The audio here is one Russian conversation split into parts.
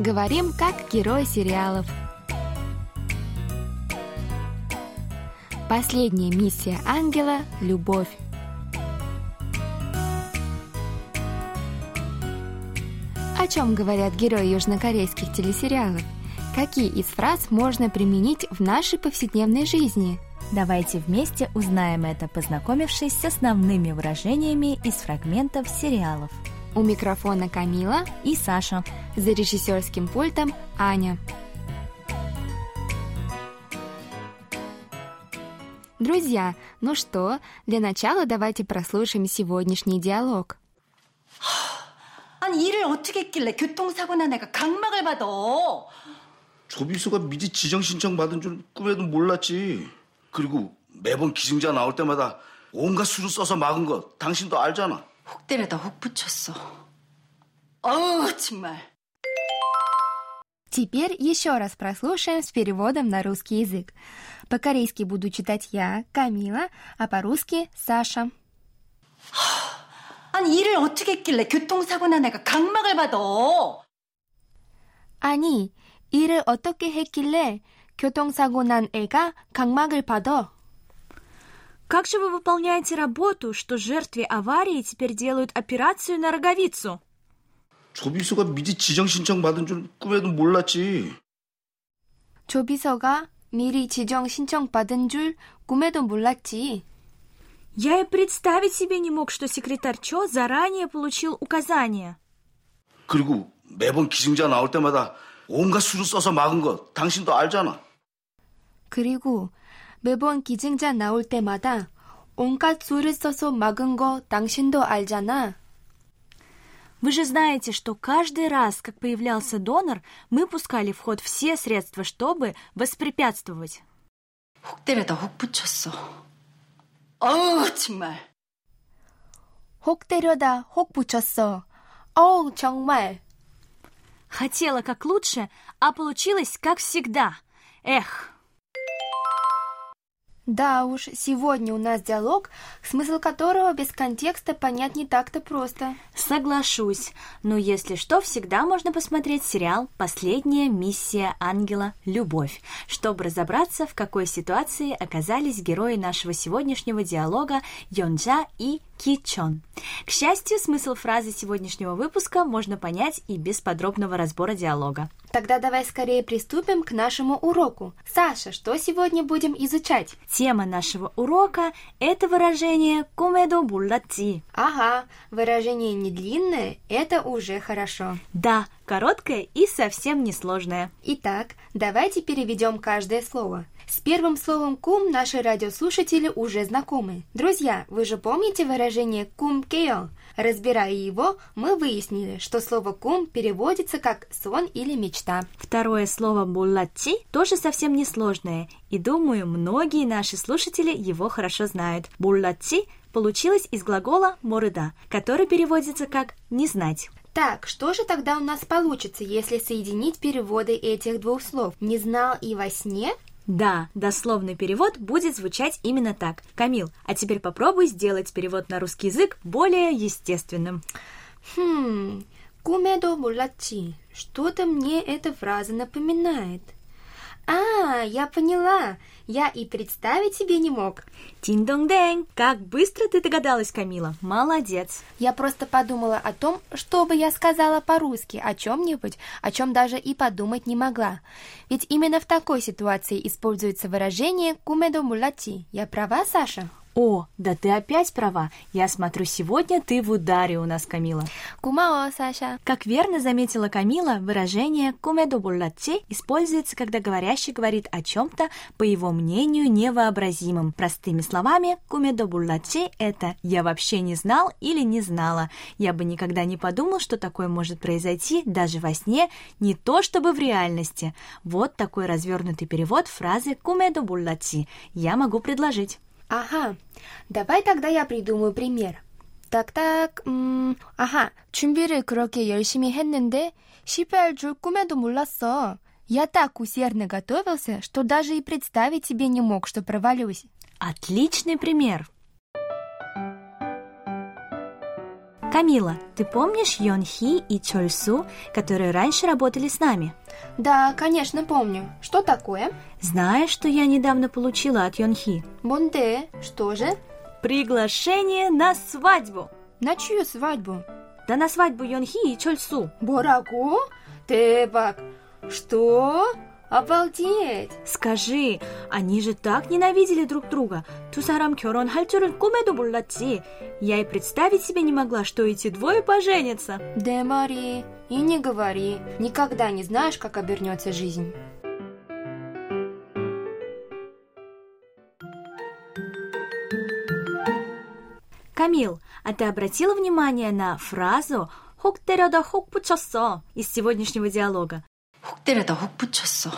Говорим как герои сериалов. Последняя миссия ангела – любовь. О чем говорят герои южнокорейских телесериалов? Какие из фраз можно применить в нашей повседневной жизни? Давайте вместе узнаем это, познакомившись с основными выражениями из фрагментов сериалов. У микрофона Камила и Саша. За режиссерским пультом Аня. Друзья, ну что, для начала давайте прослушаем сегодняшний диалог. 아니 일을 어떻게 했길래 교통사고 난 애가 각막을 받아? 조비수가 미리 지정 신청 받은 줄 꿈에도 몰랐지. 그리고 매번 기증자 나올 때마다 온갖 수를 써서 막은 거 당신도 알잖아. 혹 때려다 혹 붙였어. 어우 정말. Теперь еще раз прослушаем с переводом на русский язык. По-корейски буду читать я, Камила, а по-русски Саша. 아니 일을 어떻게 했길래 교통사고 난 애가 각막을 받아? 아니, 일을 어떻게 했길래 교통사고 난 애가 각막을 받아? Как же вы выполняете работу, что жертве аварии теперь делают операцию на роговицу? 조비수가 미리 지정 신청 받은 줄 꿈에도 몰랐지. 조비서가 미리 지정 신청 받은 줄 꿈에도 몰랐지. Я и представить себе не мог, что секретарь Чо заранее получил указания. 그리고 매번 기증자 나올 때마다 온갖 수를 써서 막은 거 당신도 알잖아. 그리고 매번 기증자 나올 때마다 온갖 수를 써서 막은 거 당신도 알잖아. Вы же знаете, что каждый раз, как появлялся донор, мы пускали в ход все средства, чтобы воспрепятствовать. 혹 때려다 혹 붙였어. 어우 정말. 혹 때려다 혹 붙였어. 어우, 정말. Хотела как лучше, а получилось как всегда. Эх, Да уж, сегодня у нас диалог, смысл которого без контекста понять не так-то просто. соглашусь. Но если что, всегда можно посмотреть сериал «Последняя миссия ангела. Любовь», чтобы разобраться, в какой ситуации оказались герои нашего сегодняшнего диалога Йонджа и Ки Чон. К счастью, смысл фразы сегодняшнего выпуска можно понять и без подробного разбора диалога. Тогда давай скорее приступим к нашему уроку. Саша, что сегодня будем изучать? Тема нашего урока – это выражение «кумедо буллати». Ага, выражение не длинное, это уже хорошо. Да, короткое и совсем несложное. Итак, давайте переведем каждое слово. С первым словом «кум» наши радиослушатели уже знакомы. Друзья, вы же помните выражение «кум кео»? Разбирая его, мы выяснили, что слово «кум» переводится как «сон» или «мечта». Второе слово «буллати» тоже совсем несложное, и думаю, многие наши слушатели его хорошо знают. «Буллати» получилось из глагола «морыда», который переводится как «не знать». Так, что же тогда у нас получится, если соединить переводы этих двух слов? «Не знал и во сне» Да, дословный перевод будет звучать именно так. Камил, а теперь попробуй сделать перевод на русский язык более естественным. Хм, кумедо мулачи. Что-то мне эта фраза напоминает. А, я поняла. Я и представить себе не мог. Тинь-дong-дэнь! Как быстро ты догадалась, Камила. Молодец. Я просто подумала о том, что бы я сказала по-русски, о чем-нибудь, о чем даже и подумать не могла. Ведь именно в такой ситуации используется выражение «кумедо мулати». Я права, Саша? О, да ты опять права. Я смотрю, сегодня ты в ударе у нас, Камила. Кумао, Саша. Как верно заметила Камила, выражение «кумедо буллати» используется, когда говорящий говорит о чем-то, по его мнению, невообразимом. Простыми словами, «кумедо буллати» — это «я вообще не знал» или «не знала». Я бы никогда не подумал, что такое может произойти даже во сне, не то чтобы в реальности. Вот такой развернутый перевод фразы «кумедо буллати» я могу предложить. Ага, давай тогда я придумаю пример. Так-так, 음, 아하, 준비를 그렇게 열심히 했는데 실패할 줄 꿈에도 몰랐어. Я так усердно готовился, что даже и представить себе не мог, что провалюсь. Отличный пример. Камила, ты помнишь Йон Хи и Чоль Су, которые раньше работали с нами? Да, конечно, помню. Что такое? Знаешь, что я недавно получила от Йон Хи? Бонде. Что же? Приглашение на свадьбу. На чью свадьбу? Да на свадьбу Йон Хи и Чоль Су. 대박. Что? Обалдеть! Скажи, они же так ненавидели друг друга. 두 사람 결혼할 줄은 꿈에도 몰랐지. Я и представить себе не могла, что эти двое поженятся. Да, Мари, и не говори. Никогда не знаешь, как обернется жизнь. Камил, а ты обратила внимание на фразу «혹 때려다 혹 붙였어» из сегодняшнего диалога? 혹 때려다 혹 붙였어.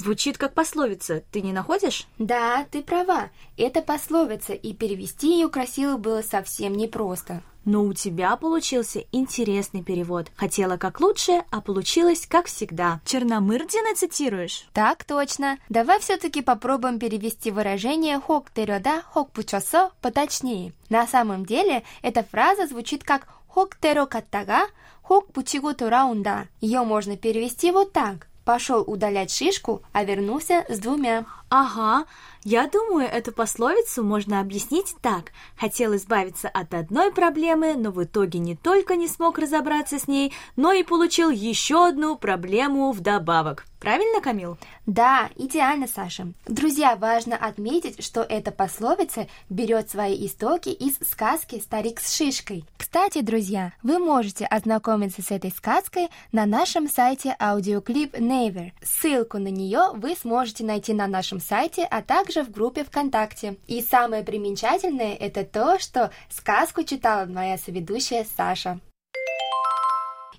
Звучит как пословица, ты не находишь? Да, ты права. Это пословица, и перевести ее красиво было совсем непросто. Но у тебя получился интересный перевод. Хотела как лучше, а получилось как всегда. Черномырдина цитируешь? Так точно. Давай все-таки попробуем перевести выражение «хок терёда, хок пучосо» поточнее. На самом деле, эта фраза звучит как «хок теро каттага, хок пучигу тураунда». Ее можно перевести вот так. Пошел удалять шишку, а вернулся с двумя. Ага, я думаю, эту пословицу можно объяснить так. Хотел избавиться от одной проблемы, но в итоге не только не смог разобраться с ней, но и получил еще одну проблему вдобавок. Правильно, Камил? Да, идеально, Саша. Друзья, важно отметить, что эта пословица берет свои истоки из сказки «Старик с шишкой». Кстати, друзья, вы можете ознакомиться с этой сказкой на нашем сайте аудиоклип Never. Ссылку на нее вы сможете найти на нашем нашем сайте, а также в группе ВКонтакте. И самое примечательное – это то, что сказку читала моя соведущая Саша.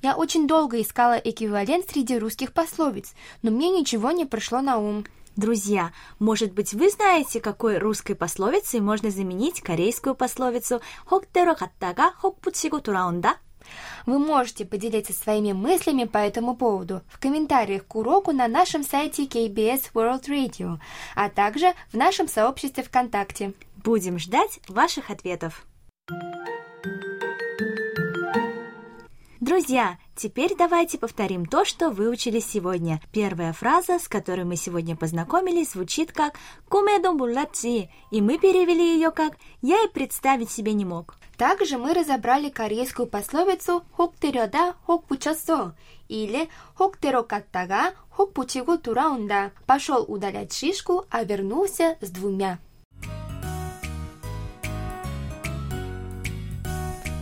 Я очень долго искала эквивалент среди русских пословиц, но мне ничего не пришло на ум. Друзья, может быть, вы знаете, какой русской пословицей можно заменить корейскую пословицу «Хок тэро хаттага хок пучиго тураунда»? Вы можете поделиться своими мыслями по этому поводу в комментариях к уроку на нашем сайте KBS World Radio, а также в нашем сообществе ВКонтакте. Будем ждать ваших ответов. Друзья, теперь давайте повторим то, что выучили сегодня. Первая фраза, с которой мы сегодня познакомились, звучит как «кумедо буллаци», и мы перевели ее как «я и представить себе не мог». Также мы разобрали корейскую пословицу Хок терёда Хок хокпучёсо» или Хок «хоктерокаттага хокпучигу тураунда» – «пошел удалять шишку, а вернулся с двумя».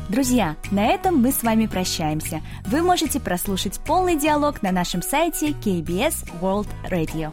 Друзья, на этом мы с вами прощаемся. Вы можете прослушать полный диалог на нашем сайте KBS World Radio.